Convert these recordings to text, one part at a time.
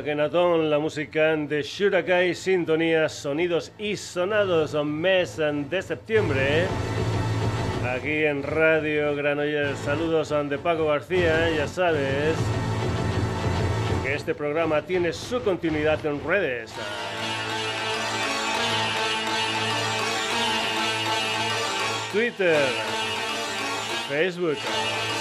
Akenatón, la música de Shurakai, sintonías, sonidos y sonados, mes de septiembre. Aquí en Radio Granollers, saludos de Paco García, ya sabes que este programa tiene su continuidad en redes. Twitter, Facebook,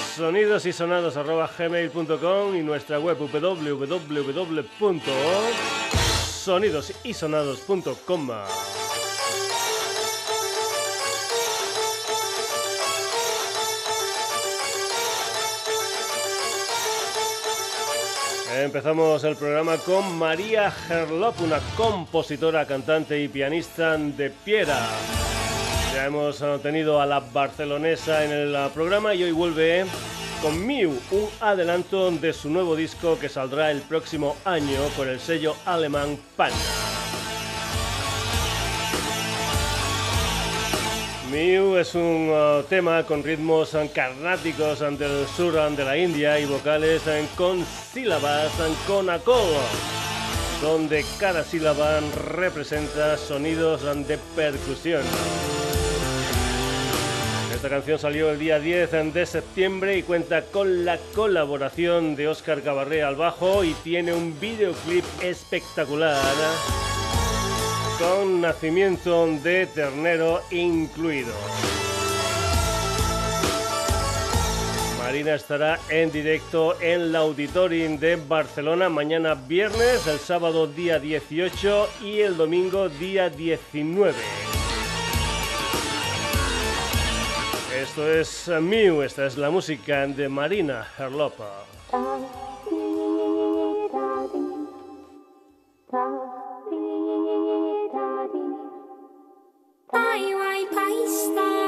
sonidos y sonados gmail.com y nuestra web www.sonidosysonados.com. Empezamos el programa con María Gerlop, una compositora, cantante y pianista de Piera. Ya hemos tenido a la barcelonesa en el programa y hoy vuelve con Miu, un adelanto de su nuevo disco que saldrá el próximo año por el sello alemán Pan. Miu es un uh, tema con ritmos carnáticos del sur de la India y vocales con sílabas con acol, donde cada sílaba representa sonidos de percusión. Esta canción salió el día 10 de septiembre y cuenta con la colaboración de Oscar Cabarré al bajo y tiene un videoclip espectacular con nacimiento de ternero incluido. Marina estará en directo en la Auditorium de Barcelona mañana viernes, el sábado día 18 y el domingo día 19. Esto es eh, Mew, esta es la música de Marina Herlopa. Bye, bye,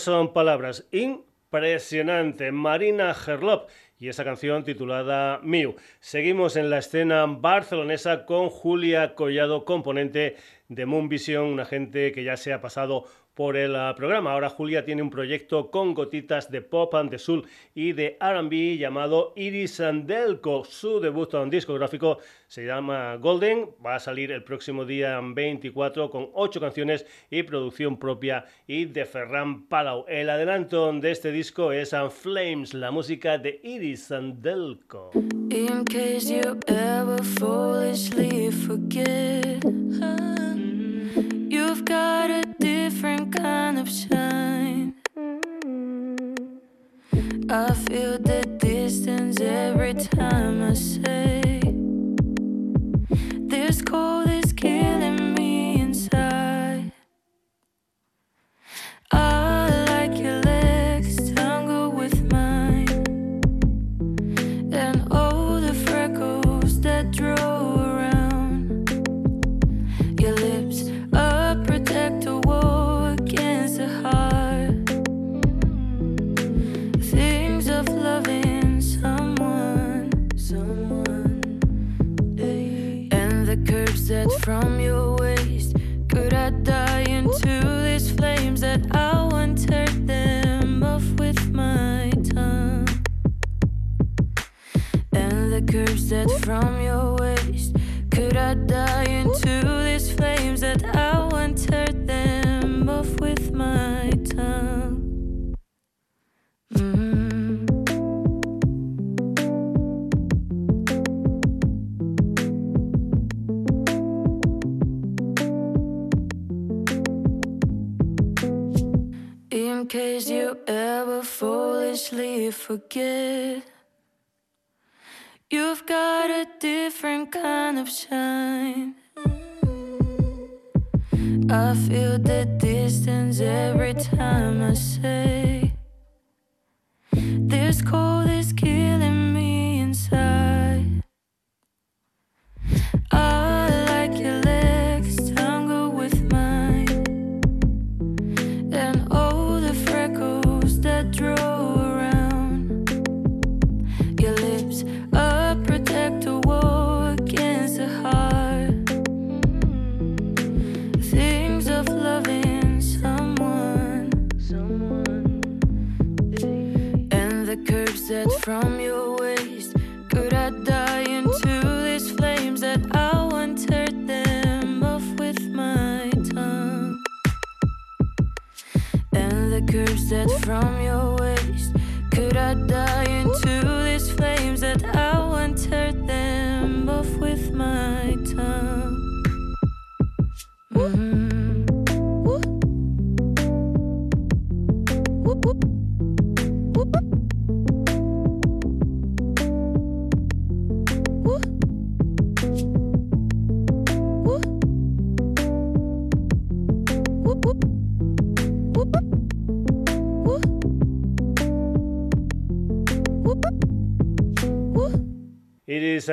son palabras, impresionante. Marina Gerlop y esa canción titulada Miu. Seguimos en la escena barcelonesa con Julia Collado, componente de Moon Vision, una gente que ya se ha pasado por el ah, programa. Ahora Julia tiene un proyecto con gotitas de pop and de soul y de R&B llamado Iris Andelco. Su debut en discográfico se llama Golden, va a salir el próximo día 24 con ocho canciones y producción propia y de Ferran Palau. El adelanto de este disco es Flames, la música de Iris Andelco. In case you ever forget, you've got a different kind of shine. I feel the distance every time I say this cold is killing from your waist. Could I die into these flames that I of. I feel the distance every time I say, This cold from your waist. Could I die into these flames that I want turn them off with my tongue? And the curves that from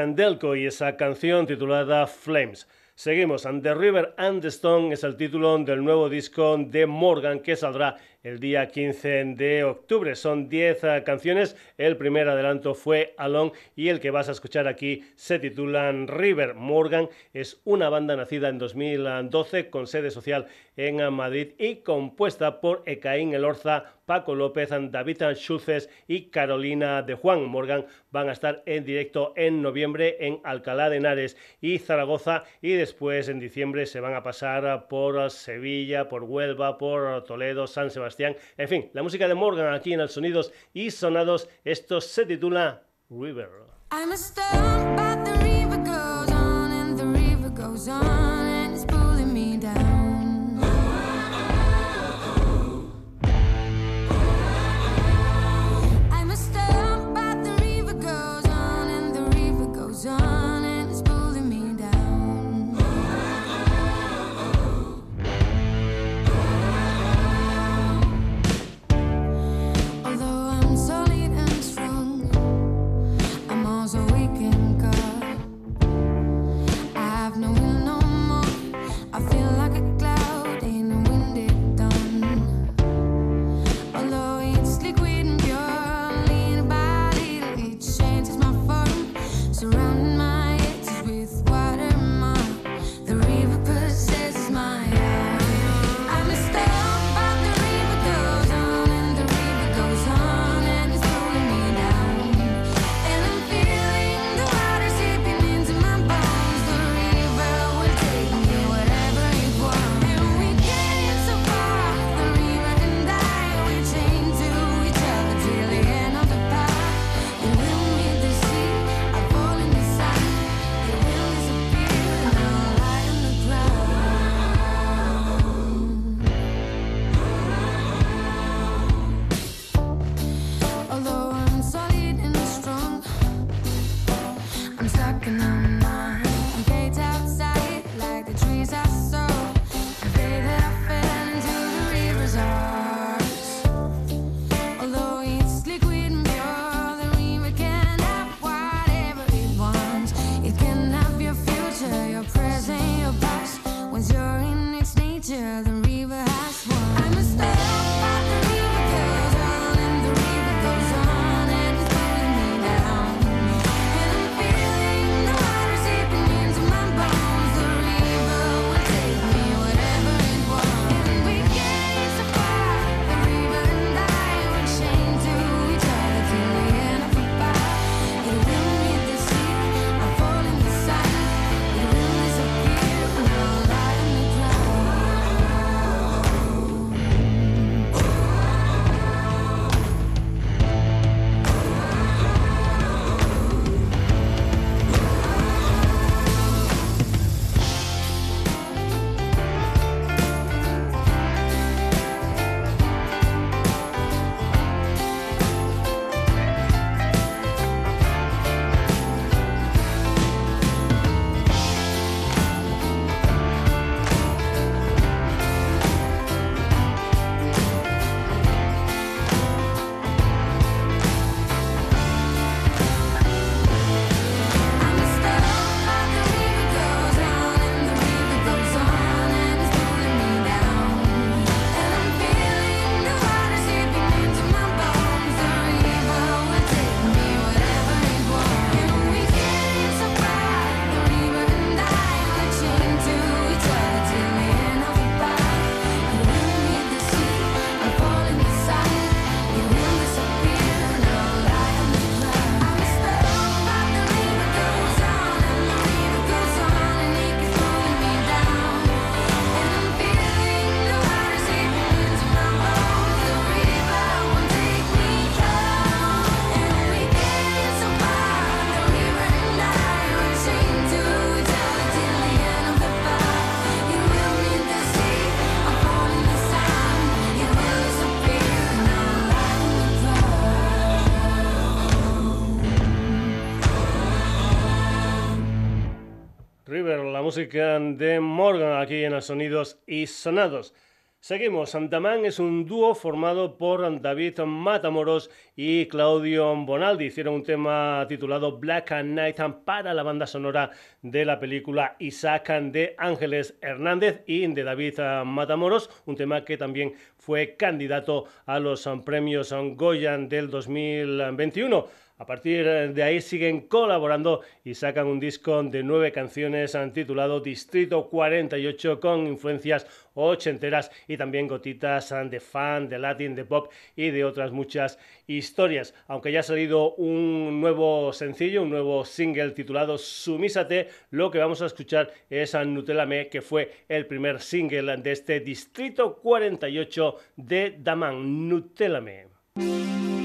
Delco y esa canción titulada Flames. Seguimos, And the River and the Stone es el título del nuevo disco de Morgan que saldrá el día 15 de octubre. Son 10 eh, canciones. El primer adelanto fue Alone y el que vas a escuchar aquí se titula River. Morgan es una banda nacida en 2012 con sede social en Madrid y compuesta por Ecaín Elorza, Paco López, David Schulces y Carolina de Juan. Morgan van a estar en directo en noviembre en Alcalá de Henares y Zaragoza y después en diciembre se van a pasar por Sevilla, por Huelva, por Toledo, San Sebastián en fin, la música de Morgan aquí en el Sonidos y Sonados, esto se titula River. De Morgan aquí en Sonidos y Sonados. Seguimos. Santamán es un dúo formado por David Matamoros y Claudio Bonaldi. Hicieron un tema titulado Black and Night para la banda sonora de la película Isaac de Ángeles Hernández y de David Matamoros, un tema que también fue candidato a los premios Goya del 2021. A partir de ahí siguen colaborando y sacan un disco de nueve canciones titulado Distrito 48 con influencias ochenteras y también gotitas de fan, de latin, de pop y de otras muchas historias. Aunque ya ha salido un nuevo sencillo, un nuevo single titulado Sumísate, lo que vamos a escuchar es a Nutella Me, que fue el primer single de este Distrito 48 de Daman. Nutella Me.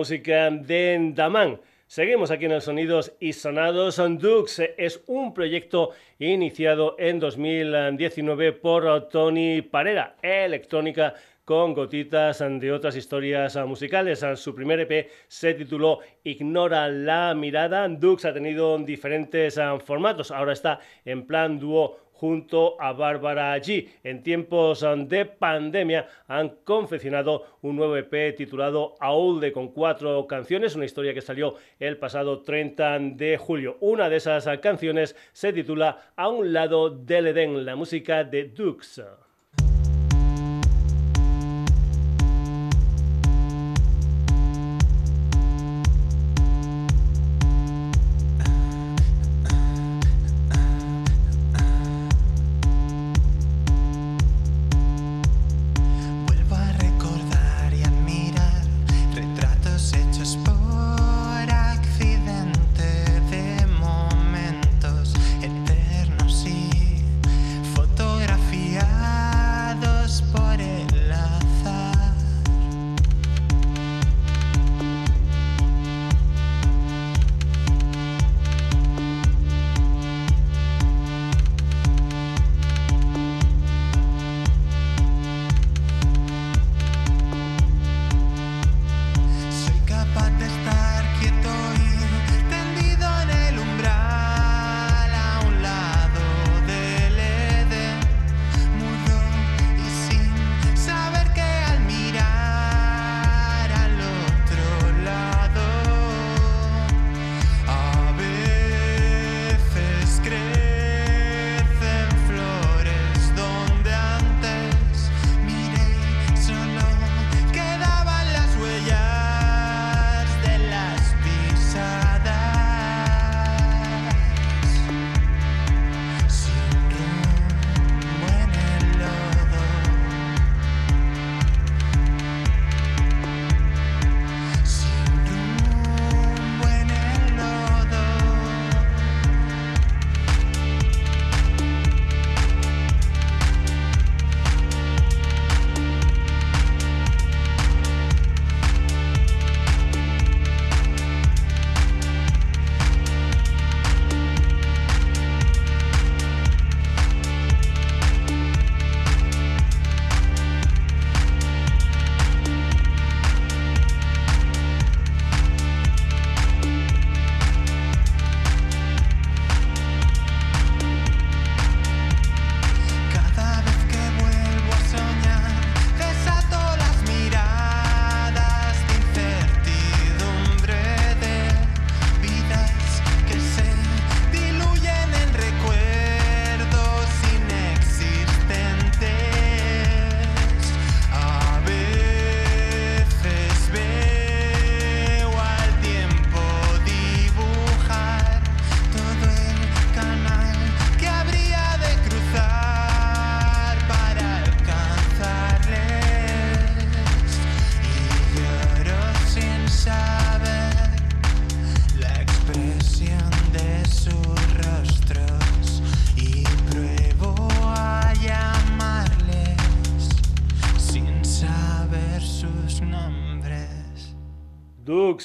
Música de Daman. Seguimos aquí en el Sonidos y Sonados. Dux es un proyecto iniciado en 2019 por Tony Parera, electrónica con gotitas de otras historias musicales. Su primer EP se tituló Ignora la mirada. Dux ha tenido diferentes ah, formatos. Ahora está en plan dúo junto a Bárbara G. En tiempos um, de pandemia han confeccionado un nuevo EP titulado Aulde con cuatro canciones, una historia que salió el pasado 30 de julio. Una de esas uh, canciones se titula A un lado del Edén, la música de Dux.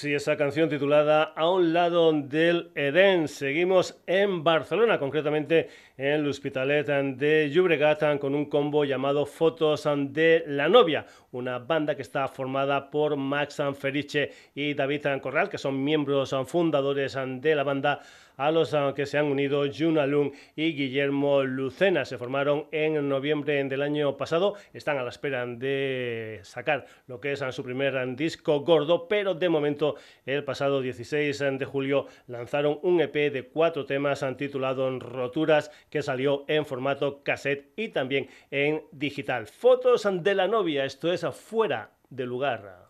Y esa canción titulada A un lado del Edén. Seguimos en Barcelona, concretamente en el Hospitalet de Llobregat con un combo llamado Fotos de la novia, una banda que está formada por Max Feriche y David Corral, que son miembros fundadores de la banda a los que se han unido Juna Lung y Guillermo Lucena. Se formaron en noviembre del año pasado, están a la espera de sacar lo que es su primer disco gordo, pero de momento el pasado 16 de julio lanzaron un EP de cuatro temas titulado Roturas que salió en formato cassette y también en digital. Fotos de la novia, esto es afuera de lugar.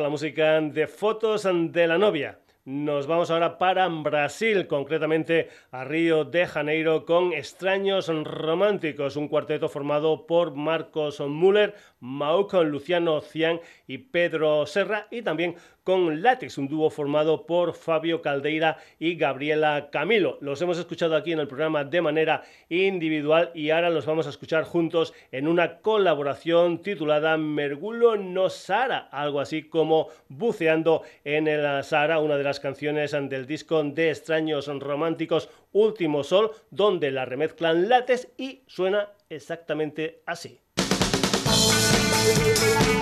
La música de fotos de la novia. Nos vamos ahora para Brasil, concretamente a Río de Janeiro, con Extraños Románticos, un cuarteto formado por Marcos Müller, con Luciano Cian y Pedro Serra, y también con Látex, un dúo formado por Fabio Caldeira y Gabriela Camilo. Los hemos escuchado aquí en el programa de manera individual y ahora los vamos a escuchar juntos en una colaboración titulada Mergulo no Sara, algo así como buceando en el Sahara, una de las canciones del disco de extraños románticos Último Sol, donde la remezclan Látex y suena exactamente así. No fim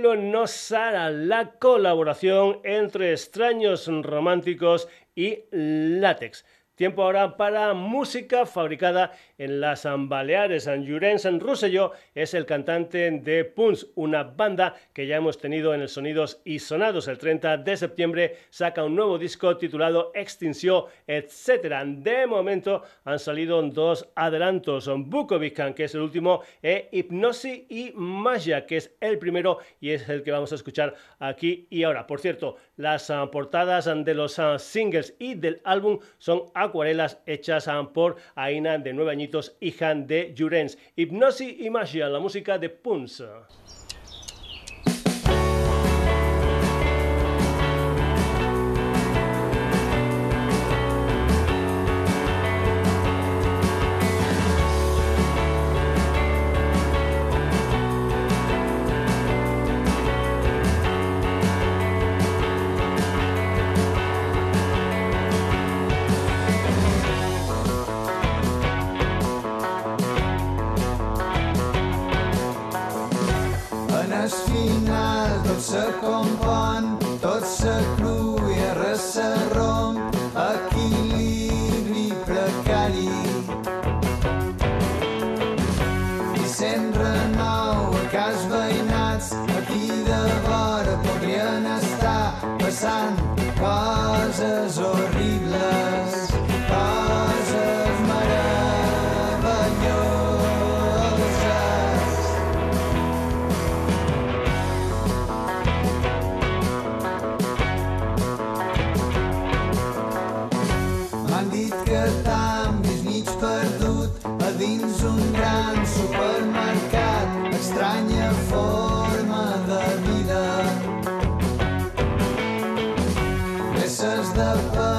Mergulo no Sara, la colaboración entre extraños románticos y látex. Tiempo ahora para música fabricada en las Baleares. Jurens Rosselló es el cantante de Punch, una banda que ya hemos tenido en el Sonidos y Sonados. El 30 de septiembre saca un nuevo disco titulado Extinción, etc. De momento han salido dos adelantos, Bukovic, que es el último, e Hipnosis y Magia, que es el primero y es el que vamos a escuchar aquí y ahora. Por cierto, las ah, portadas de los ah, singles y del álbum son acuarelas hechas ah, por Aina de nueve añitos, hija de Jurens. Hipnosis y Magia, la música de Punz. the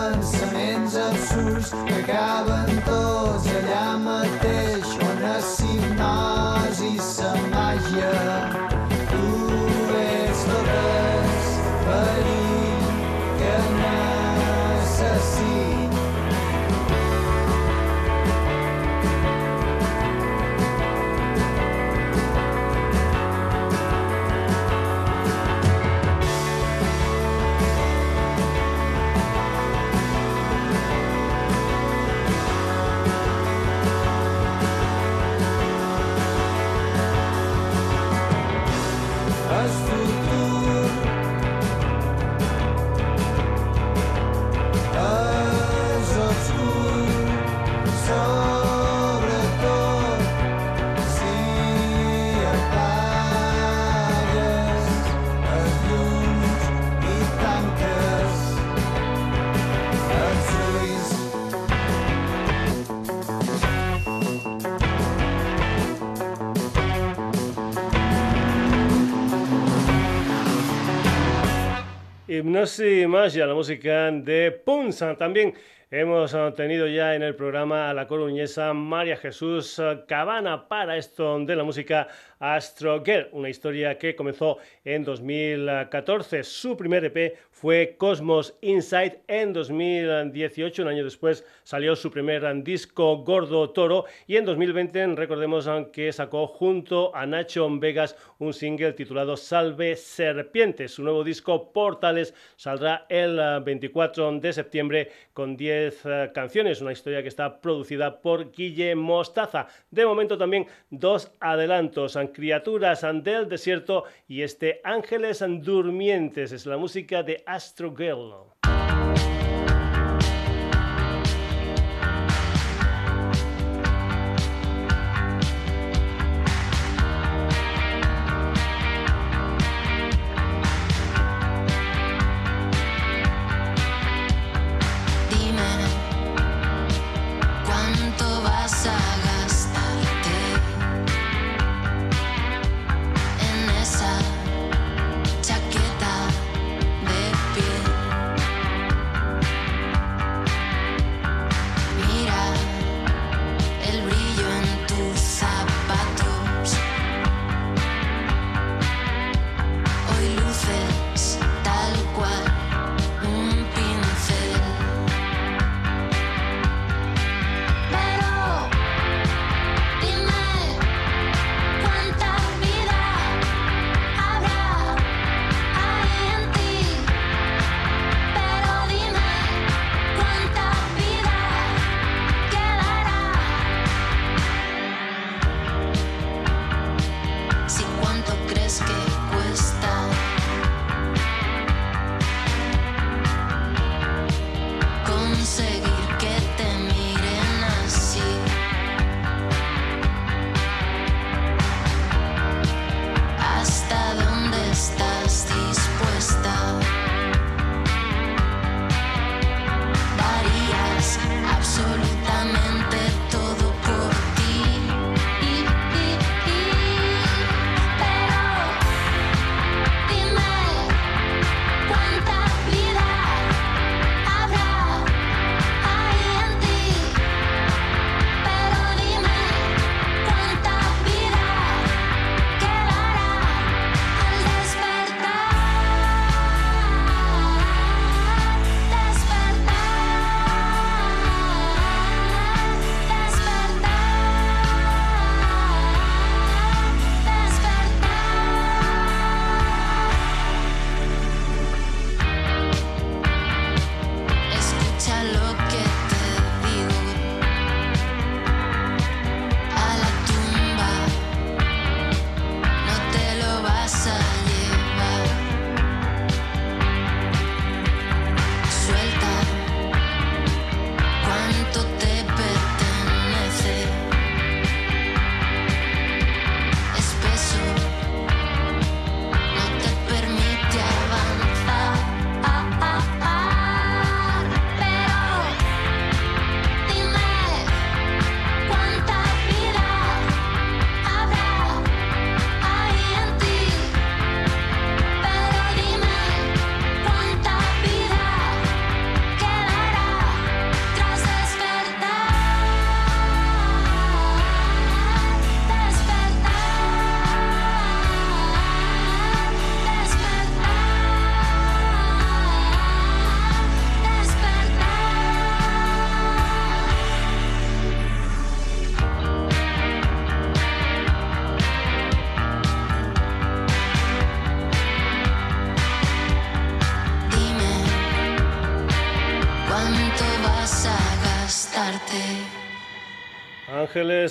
Hipnosis y Magia, la música de Punza. También hemos ah, tenido ya en el programa a la coruñesa María Jesús ah, Cabana para esto de la música Astro Girl, una historia que comenzó en 2014. Su primer EP fue Cosmos Inside en 2018. Un año después salió su primer disco Gordo Toro y en 2020 recordemos ah, que sacó junto a Nacho Vegas un single titulado Salve Serpientes. Su nuevo disco Portales saldrá el ah, 24 de septiembre con 10 10 eh, canciones, una historia que está producida por Guille Mostaza. De momento también dos adelantos, Criaturas del Desierto y este Ángeles Durmientes, es la música de Astro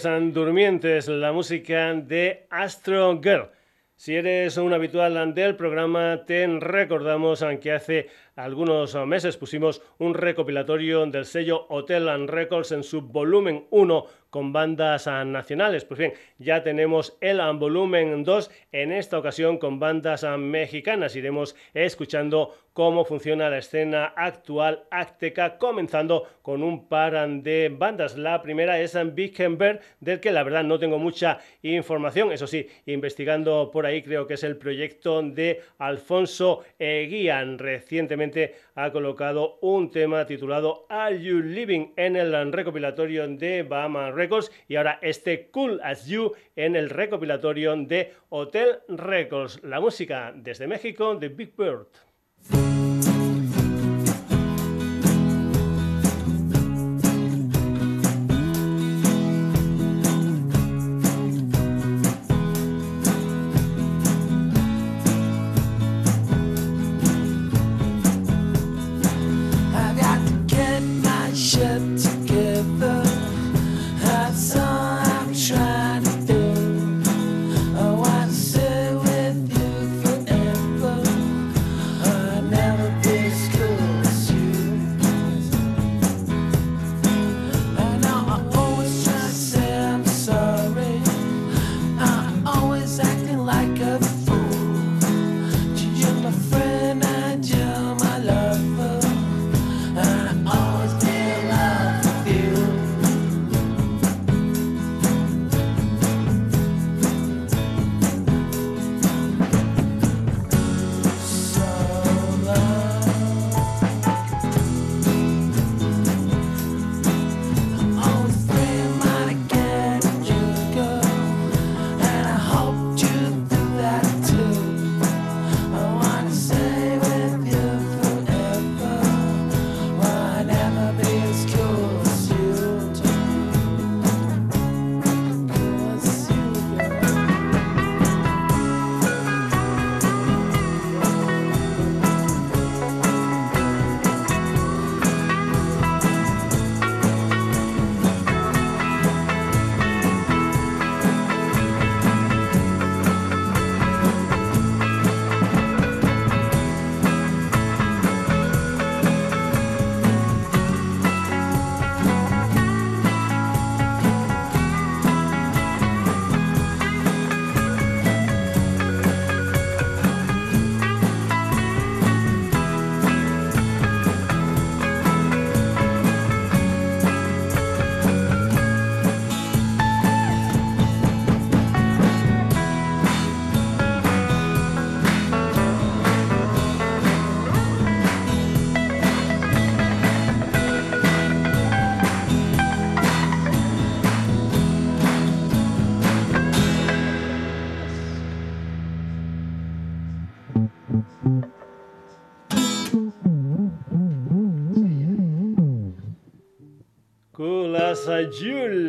Ángeles Durmientes, la música de Astro Girl. Si eres un habitual del programa, te recordamos que hace algunos meses pusimos un recopilatorio del sello Hotel and Records en su volumen 1 con bandas nacionales. Pues bien, ya tenemos el volumen 2, en esta ocasión con bandas mexicanas. Iremos escuchando cómo funciona la escena actual azteca, comenzando con un par de bandas. La primera es Bird, del que la verdad no tengo mucha información. Eso sí, investigando por ahí creo que es el proyecto de Alfonso Eguían. Recientemente ha colocado un tema titulado Are You Living en el recopilatorio de Bahama Records y ahora este Cool As You en el recopilatorio de Hotel Records. La música desde México de Big Bird.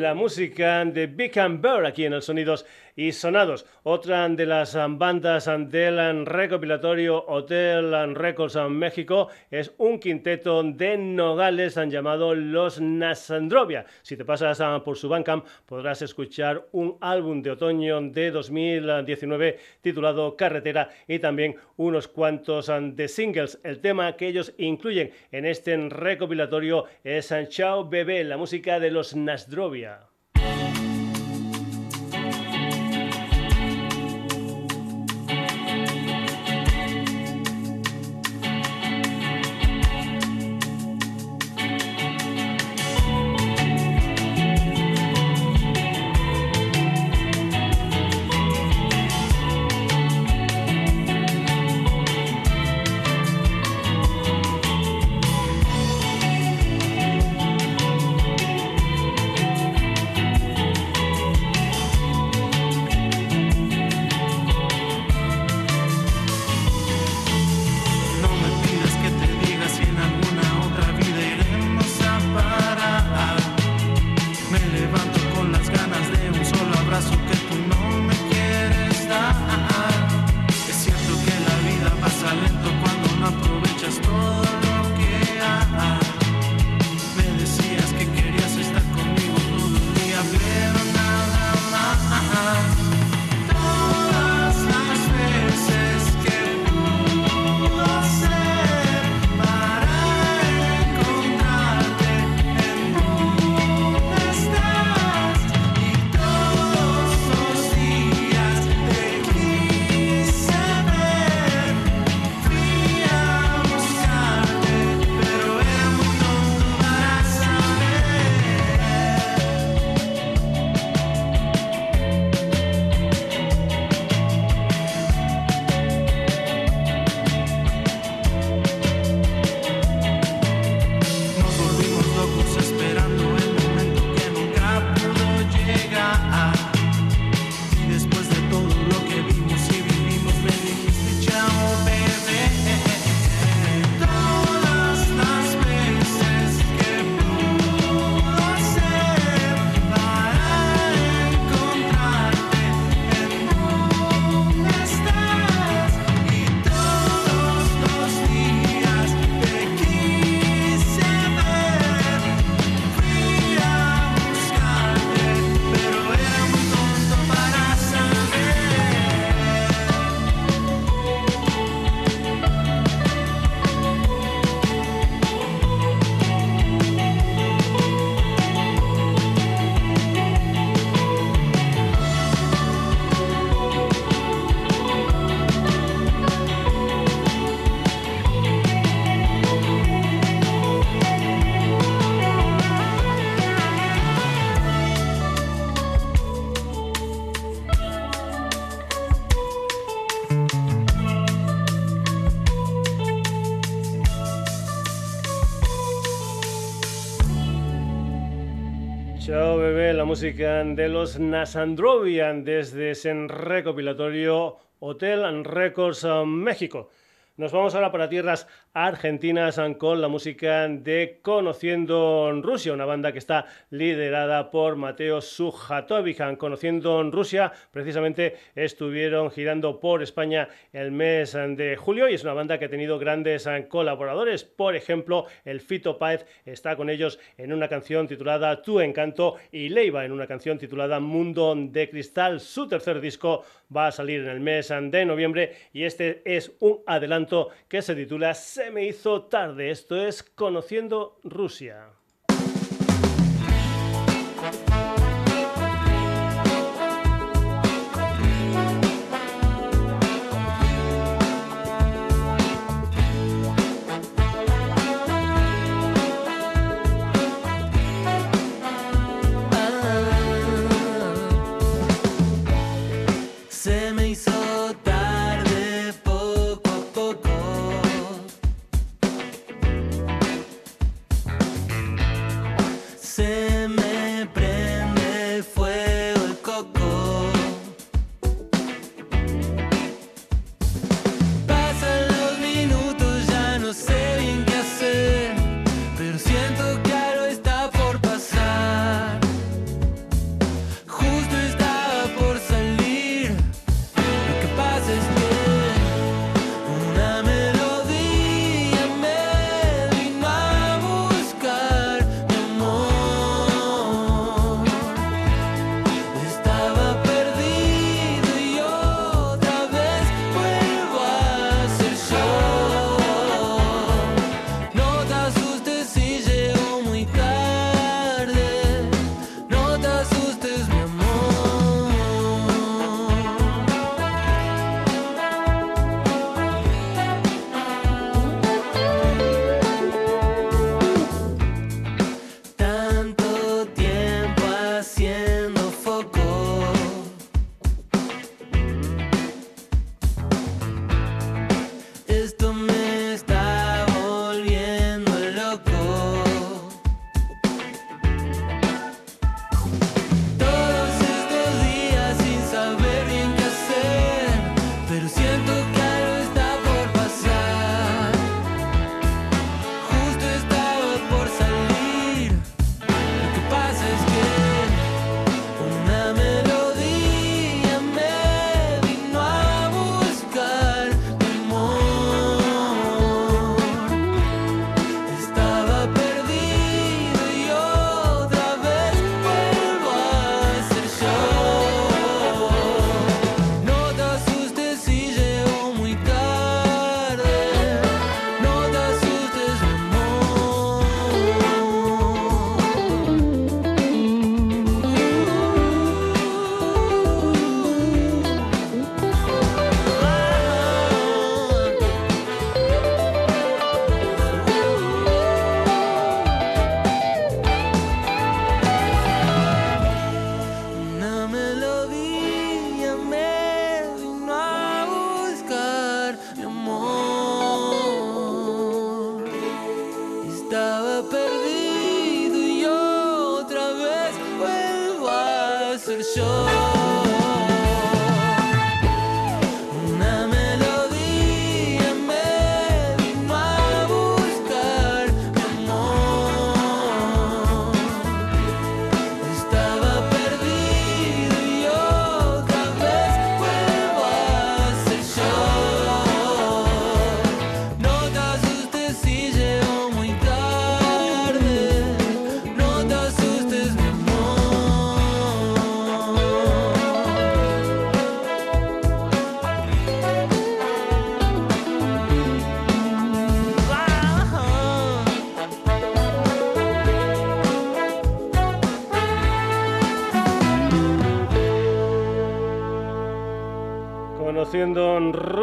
La música de Big and aquí en el Sonidos y Sonados. Otra de las bandas del recopilatorio Hotel Records en México es un quinteto de Nogales han llamado Los Nasandrovia. Si te pasas por su Bandcamp podrás escuchar un álbum de otoño de 2019 titulado Carretera y también unos cuantos de singles. El tema que ellos incluyen en este recopilatorio es Chao Bebé, la música de los Nasdrovia. Música de los Nasandrovian desde ese recopilatorio Hotel Records um, México. Nos vamos ahora para tierras argentinas con la música de Conociendo Rusia, una banda que está liderada por Mateo Sujatovic. Conociendo Rusia, precisamente estuvieron girando por España el mes de julio y es una banda que ha tenido grandes colaboradores. Por ejemplo, el Fito Páez está con ellos en una canción titulada Tu Encanto y Leiva en una canción titulada Mundo de Cristal. Su tercer disco va a salir en el mes de noviembre y este es un adelanto que se titula Se me hizo tarde. Esto es Conociendo Rusia.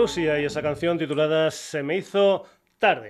Rusia y esa canción titulada Se me hizo tarde.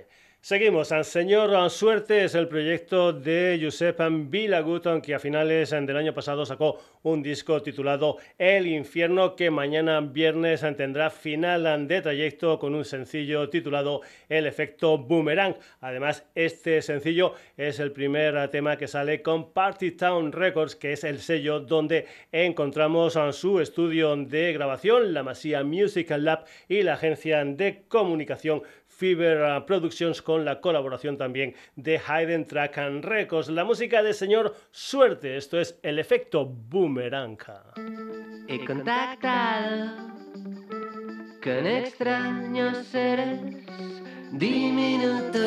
Seguimos. Al Señor Suerte es el proyecto de Josep Vilagut, que a finales del año pasado sacó un disco titulado El Infierno, que mañana viernes tendrá final de trayecto con un sencillo titulado El Efecto Boomerang. Además, este sencillo es el primer tema que sale con Party Town Records, que es el sello donde encontramos su estudio de grabación, la Masía Musical Lab y la agencia de comunicación Fever Productions con la colaboración también de Hayden Track and Records. La música de señor Suerte, esto es el efecto boomerang. He contactado con extraños seres diminutos.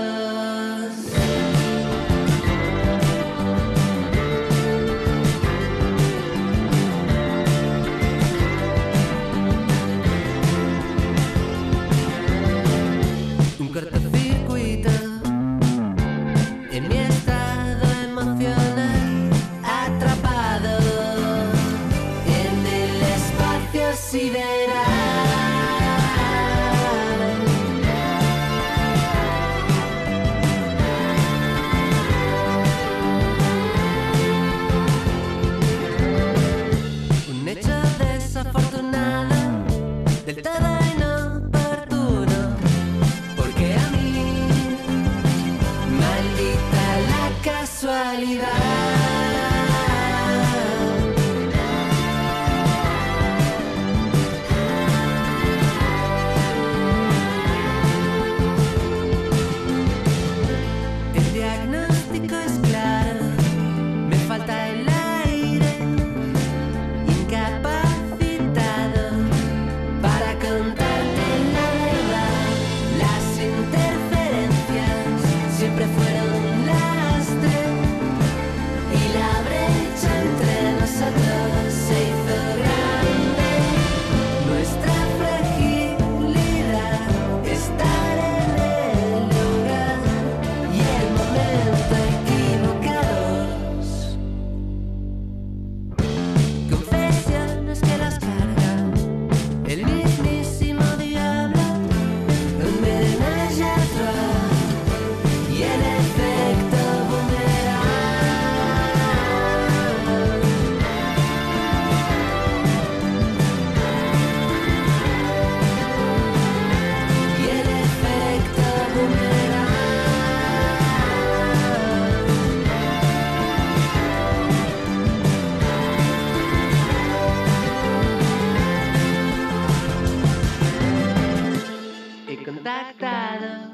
Contactado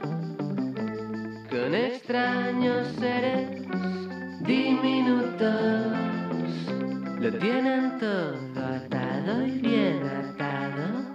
con extraños seres diminutos. Lo tienen todo atado y bien atado.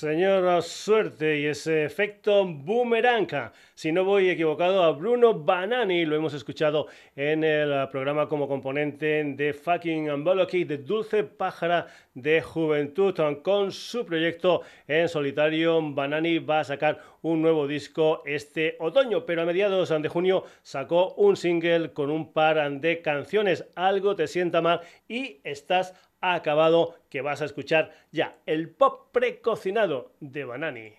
Señor Suerte y ese efecto boomerang. Si no voy equivocado, a Bruno Banani lo hemos escuchado en el programa como componente de Fucking Amboloky de Dulce Pájara de Juventud. Con su proyecto en solitario, Banani va a sacar un nuevo disco este otoño, pero a mediados de junio sacó un single con un par de canciones. Algo te sienta mal y estás ha acabado que vas a escuchar ya el pop precocinado de Banani.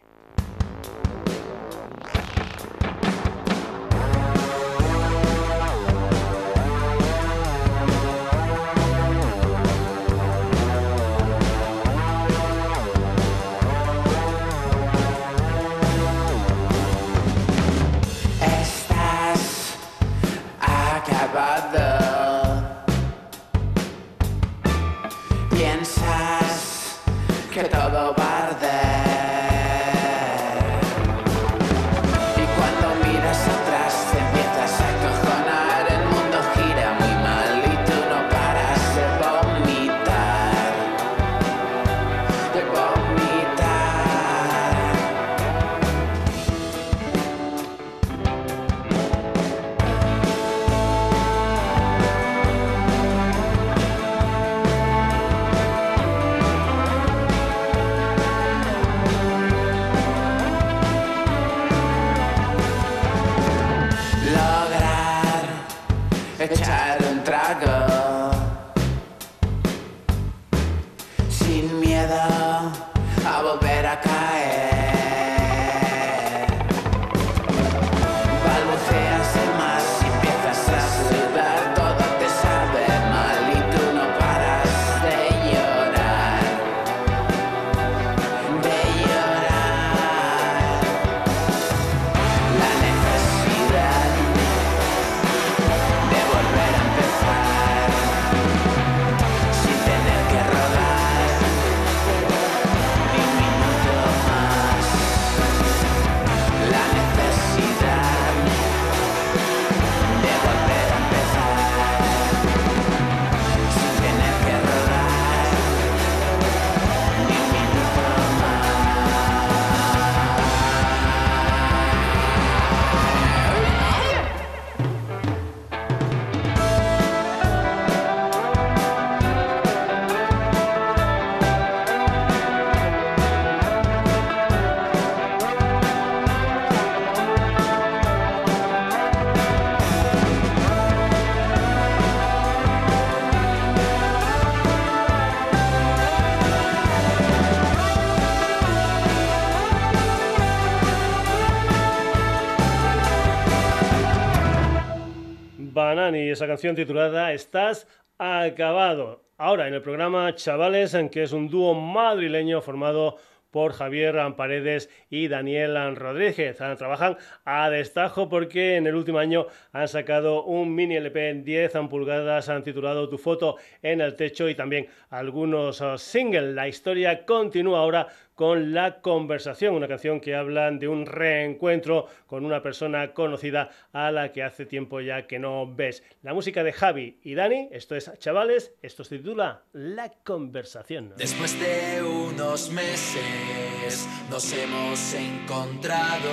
Canción titulada Estás acabado. Ahora en el programa Chavales, en que es un dúo madrileño formado por Javier Paredes y Daniel Rodríguez. Trabajan a destajo porque en el último año han sacado un mini LP en 10 pulgadas, han titulado Tu foto en el techo y también algunos uh, singles. La historia continúa ahora con La Conversación, una canción que habla de un reencuentro con una persona conocida a la que hace tiempo ya que no ves. La música de Javi y Dani, esto es Chavales, esto se titula La Conversación. Después de unos meses nos hemos encontrado,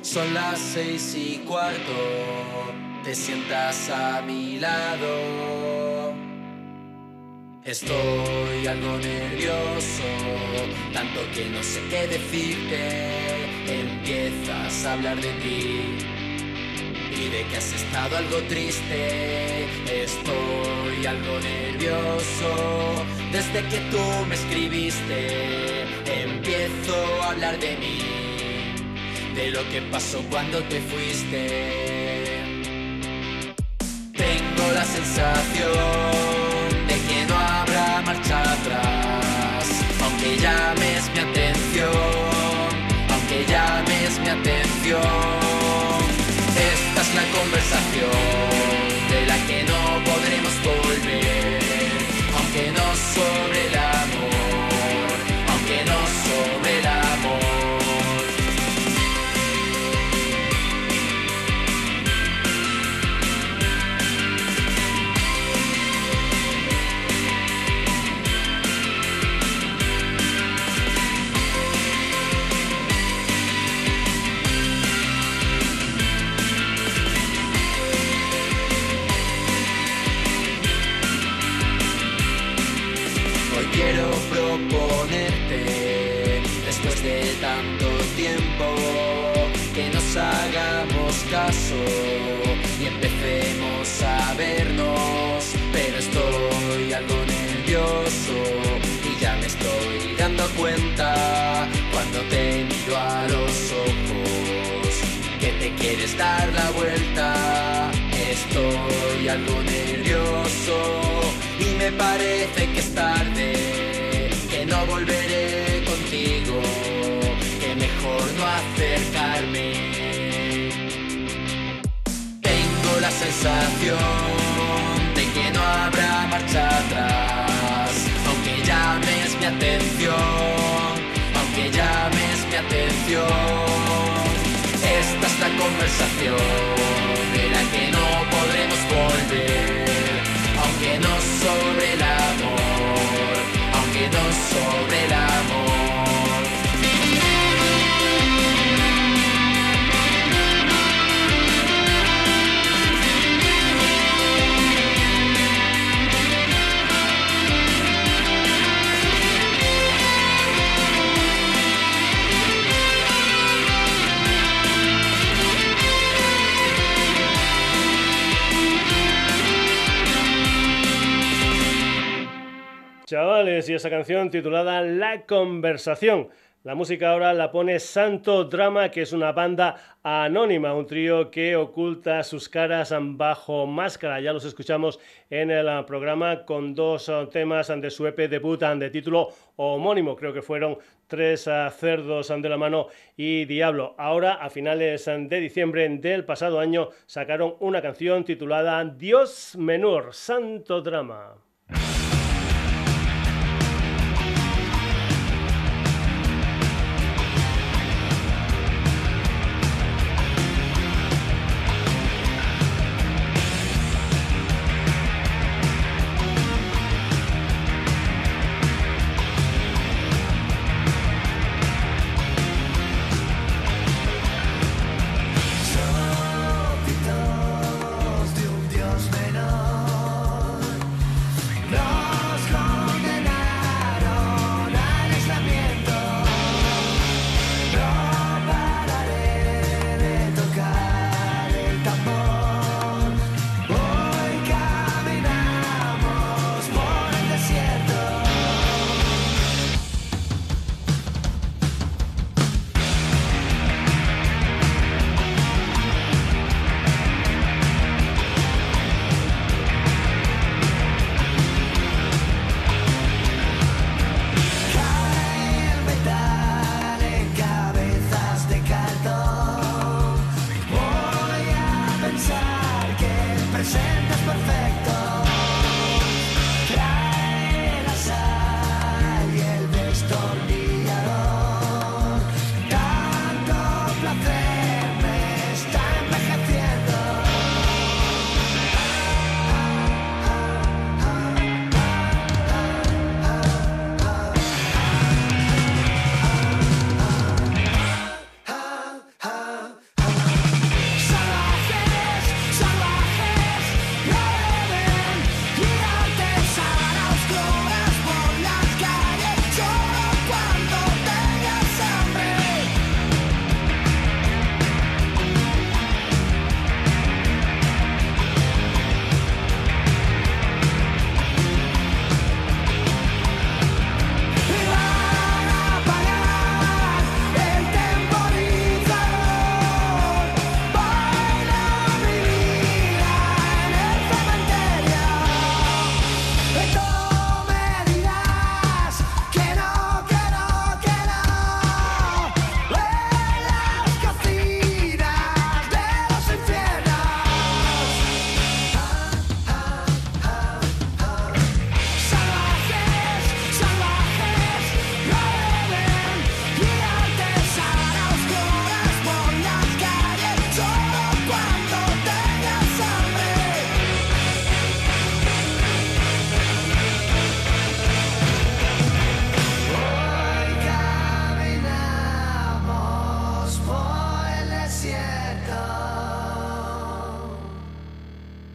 son las seis y cuarto, te sientas a mi lado. Estoy algo nervioso, tanto que no sé qué decirte. Empiezas a hablar de ti y de que has estado algo triste. Estoy algo nervioso desde que tú me escribiste. Empiezo a hablar de mí, de lo que pasó cuando te fuiste. Tengo la sensación marcha atrás. Aunque llames mi atención, aunque llames mi atención. Esta es la conversación de la que no podremos volver, Chavales, y esa canción titulada La Conversación. La música ahora la pone Santo Drama, que es una banda anónima, un trío que oculta sus caras bajo máscara. Ya los escuchamos en el programa con dos ah, temas de su EP debut ah, de título homónimo. Creo que fueron Tres Cerdos de la Mano y Diablo. Ahora, a finales de diciembre del pasado año, sacaron una canción titulada Dios Menor, Santo Drama.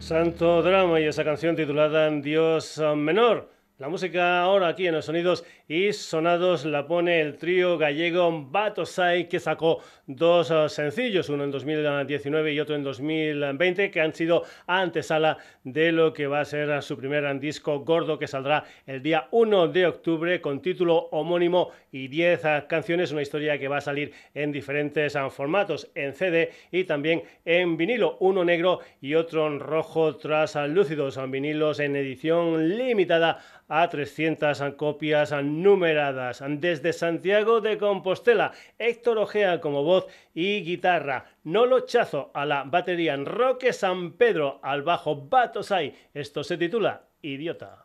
Santo Drama y esa canción titulada Dios Menor. La música ahora aquí en los sonidos y sonados la pone el trío gallego Batosai que sacó dos uh, sencillos, uno en 2019 y otro en 2020, que han sido antesala de lo que va a ser su primer disco gordo que saldrá el día 1 de octubre con título homónimo y 10 uh, canciones, una historia que va a salir en diferentes uh, formatos, en CD y también en vinilo, uno negro y otro en rojo traslúcidos, vinilos en edición limitada a 300 copias numeradas. Desde Santiago de Compostela, Héctor Ojea como voz y guitarra, Nolo Chazo a la batería, Roque San Pedro al bajo, Batosai. Esto se titula Idiota.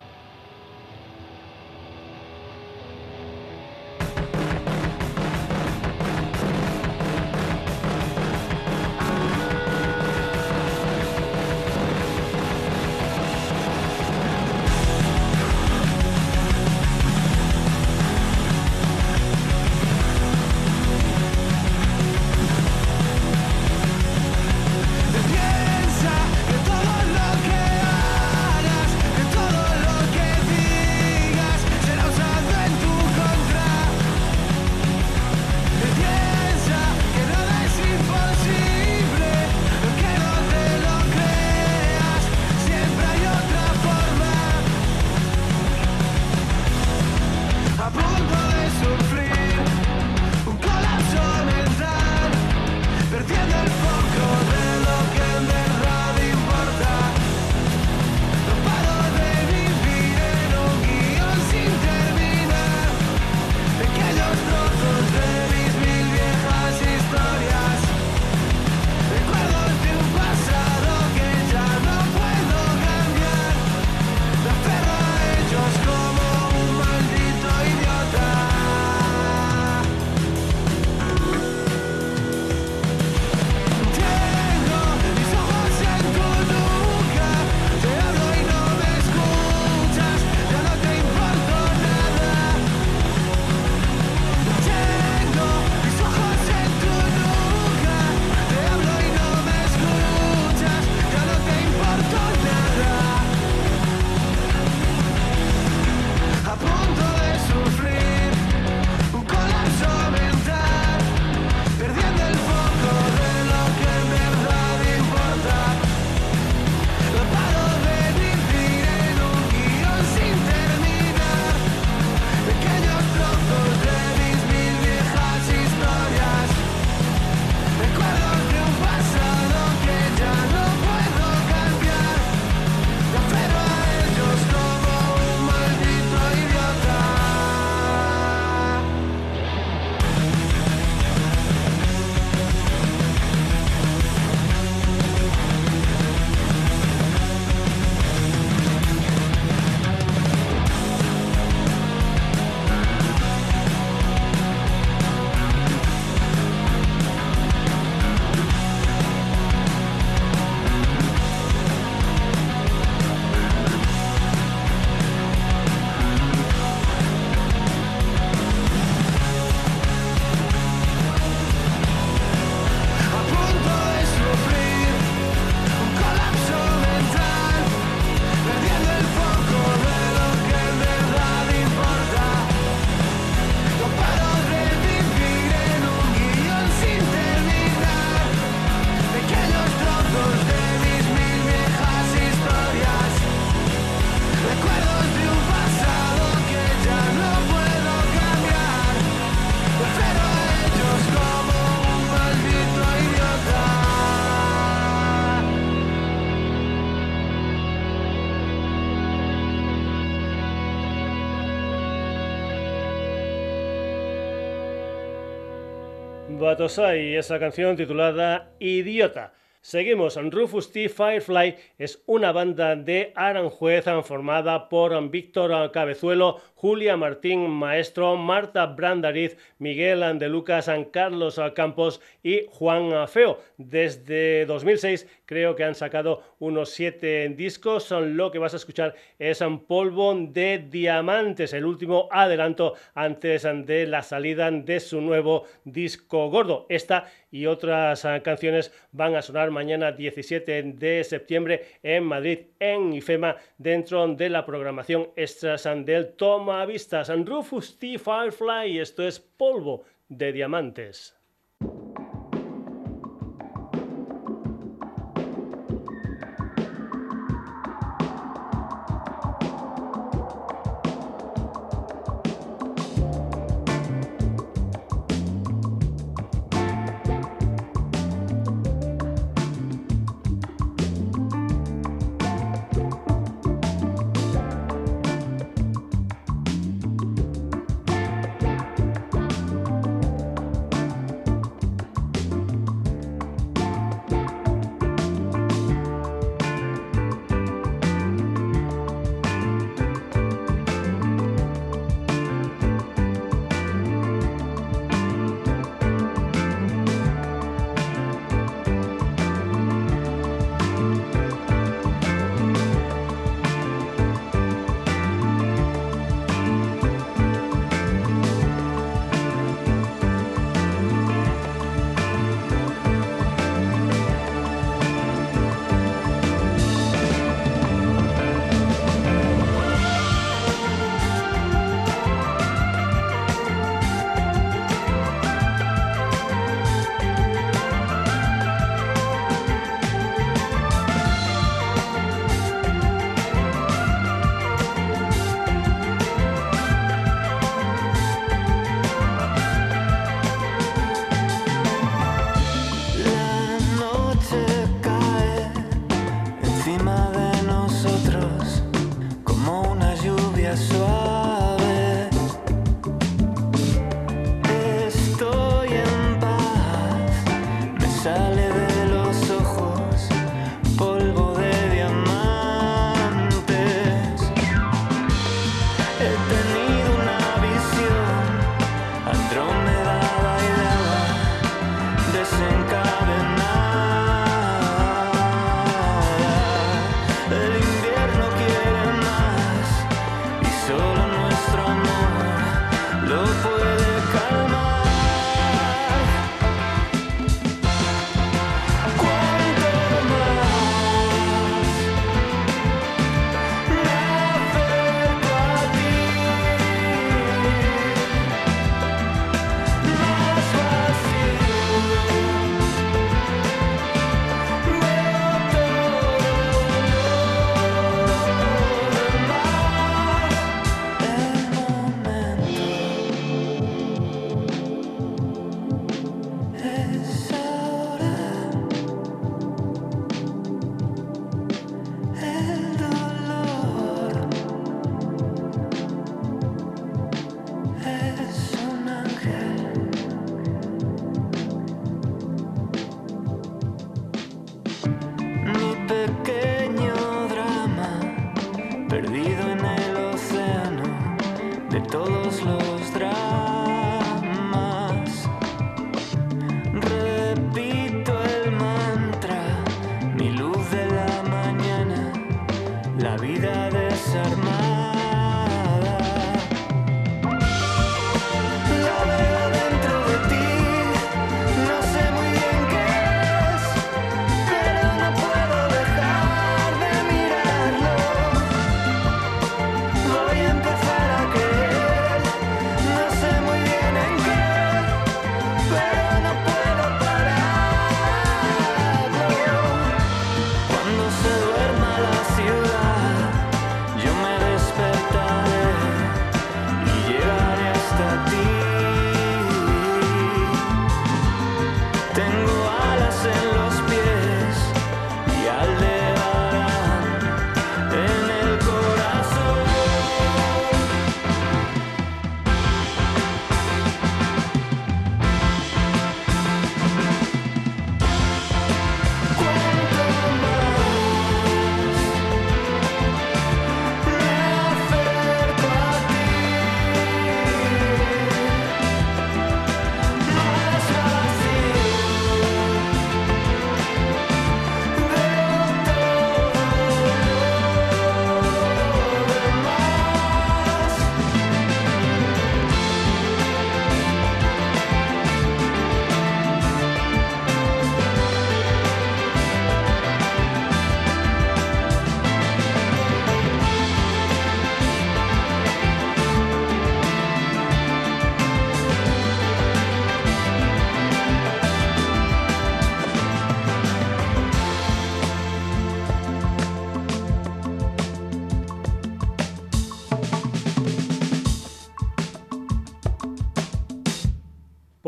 Batosai, esa canción titulada Idiota. Seguimos, Rufus T. Firefly es una banda de Aranjuez formada por Víctor Cabezuelo, Julia Martín Maestro, Marta Brandariz, Miguel de Lucas, Carlos Campos y Juan Feo. Desde 2006 creo que han sacado unos siete discos. Lo que vas a escuchar es Polvo de Diamantes, el último adelanto antes de la salida de su nuevo disco gordo. Esta y otras ah, canciones van a sonar mañana 17 de septiembre en Madrid, en IFEMA, dentro de la programación extras del Toma Vistas. Rufus T. Firefly, esto es polvo de diamantes.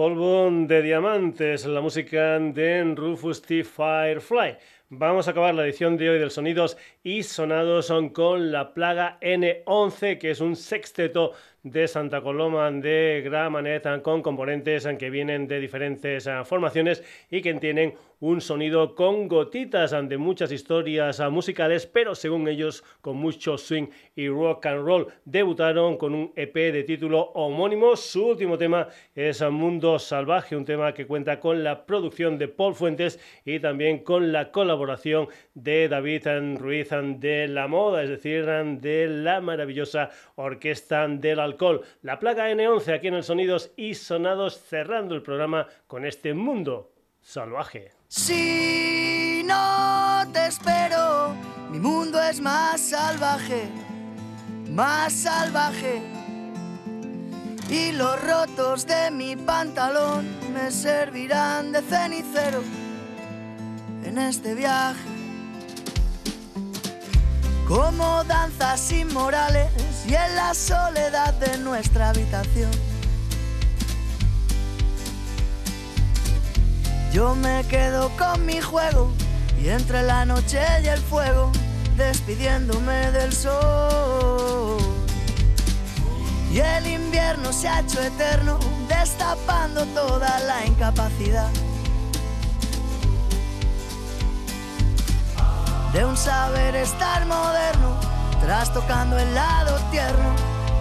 Polvo de Diamantes, la música de Rufus T. Firefly. Vamos a acabar la edición de hoy del Sonidos y Sonados con la plaga N11, que es un sexteto de Santa Coloma de Gramanet con componentes que vienen de diferentes ah, formaciones y que tienen un sonido con gotitas de muchas historias musicales, pero según ellos con mucho swing y rock and roll. Debutaron con un EP de título homónimo. Su último tema es Mundo Salvaje, un tema que cuenta con la producción de Paul Fuentes y también con la colaboración de David Ruiz de la Moda, es decir, de la maravillosa orquesta del alcohol. La plaga N11 aquí en el Sonidos y Sonados cerrando el programa con este mundo salvaje. Si no te espero, mi mundo es más salvaje, más salvaje. Y los rotos de mi pantalón me servirán de cenicero en este viaje. Como danzas inmorales y en la soledad de nuestra habitación. Yo me quedo con mi juego y entre la noche y el fuego, despidiéndome del sol. Y el invierno se ha hecho eterno, destapando toda la incapacidad. De un saber estar moderno, trastocando el lado tierno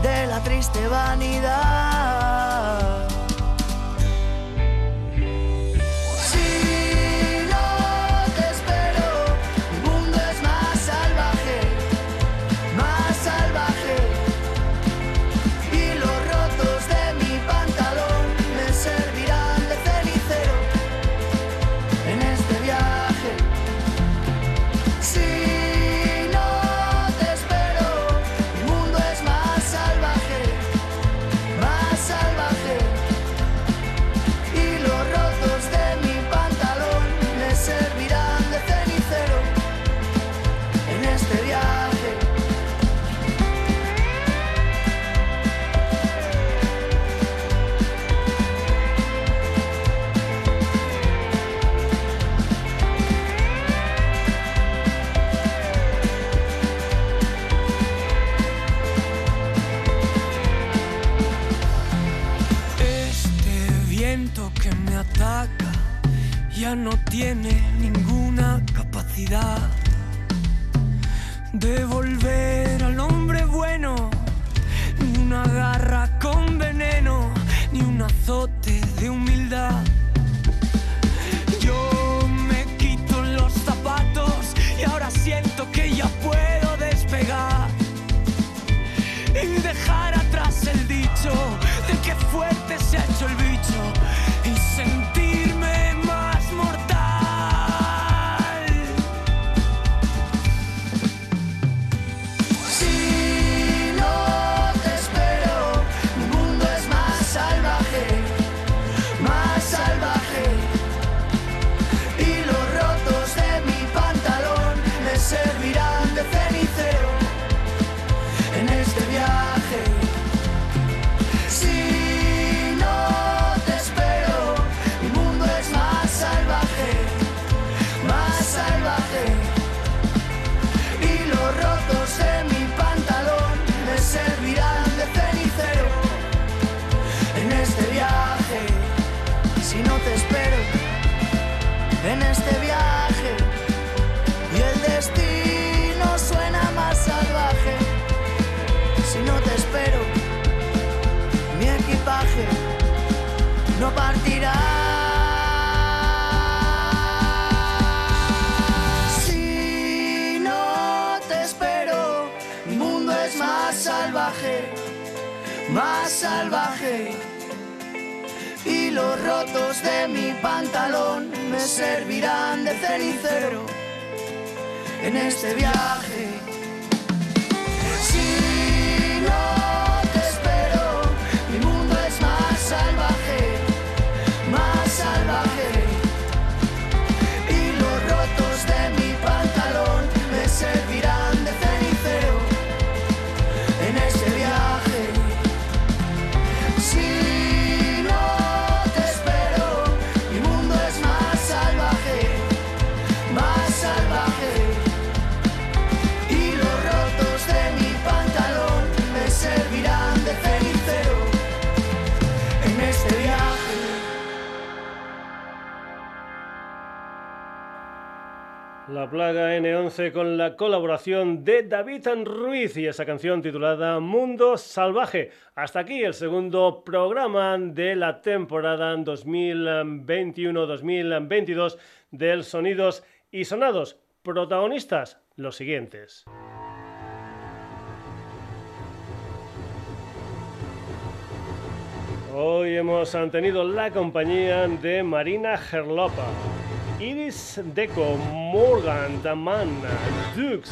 de la triste vanidad. La plaga N11 con la colaboración de David Ruiz y esa canción titulada Mundo Salvaje. Hasta aquí el segundo programa de la temporada 2021-2022 del Sonidos y Sonados. Protagonistas, los siguientes. Hoy hemos tenido la compañía de Marina Gerlopa. Iris Deco, Morgan, Daman, Dux.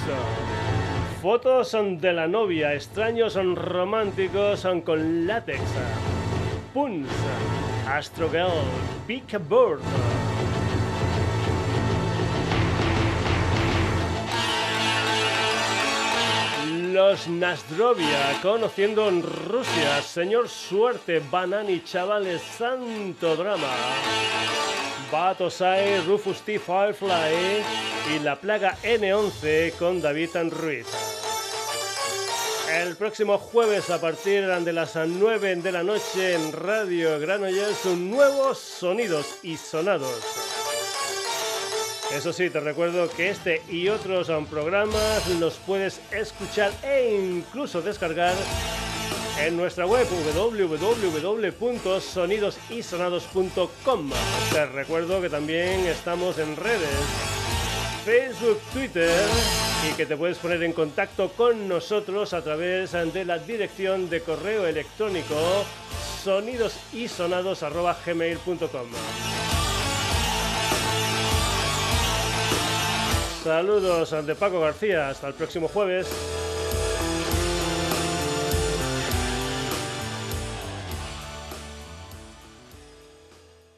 Fotos de la novia, extraños románticos con látex. Puns, Astrogirl, Big Bird. Los Nasdrovia, conociendo en Rusia, Señor Suerte, Banani, Chavales, Santo Drama. Batosai, Rufus T. Firefly y la plaga N11 con David Ruiz. El próximo jueves a partir de las 9 de la noche en Radio Granollers, un nuevo Sonidos y Sonados. Eso sí, te recuerdo que este y otros programas los puedes escuchar e incluso descargar en nuestra web www.sonidosysonados.com. Te recuerdo que también estamos en redes Facebook, Twitter y que te puedes poner en contacto con nosotros a través de la dirección de correo electrónico sonidosysonados.gmail.com. Saludos de Paco García, hasta el próximo jueves.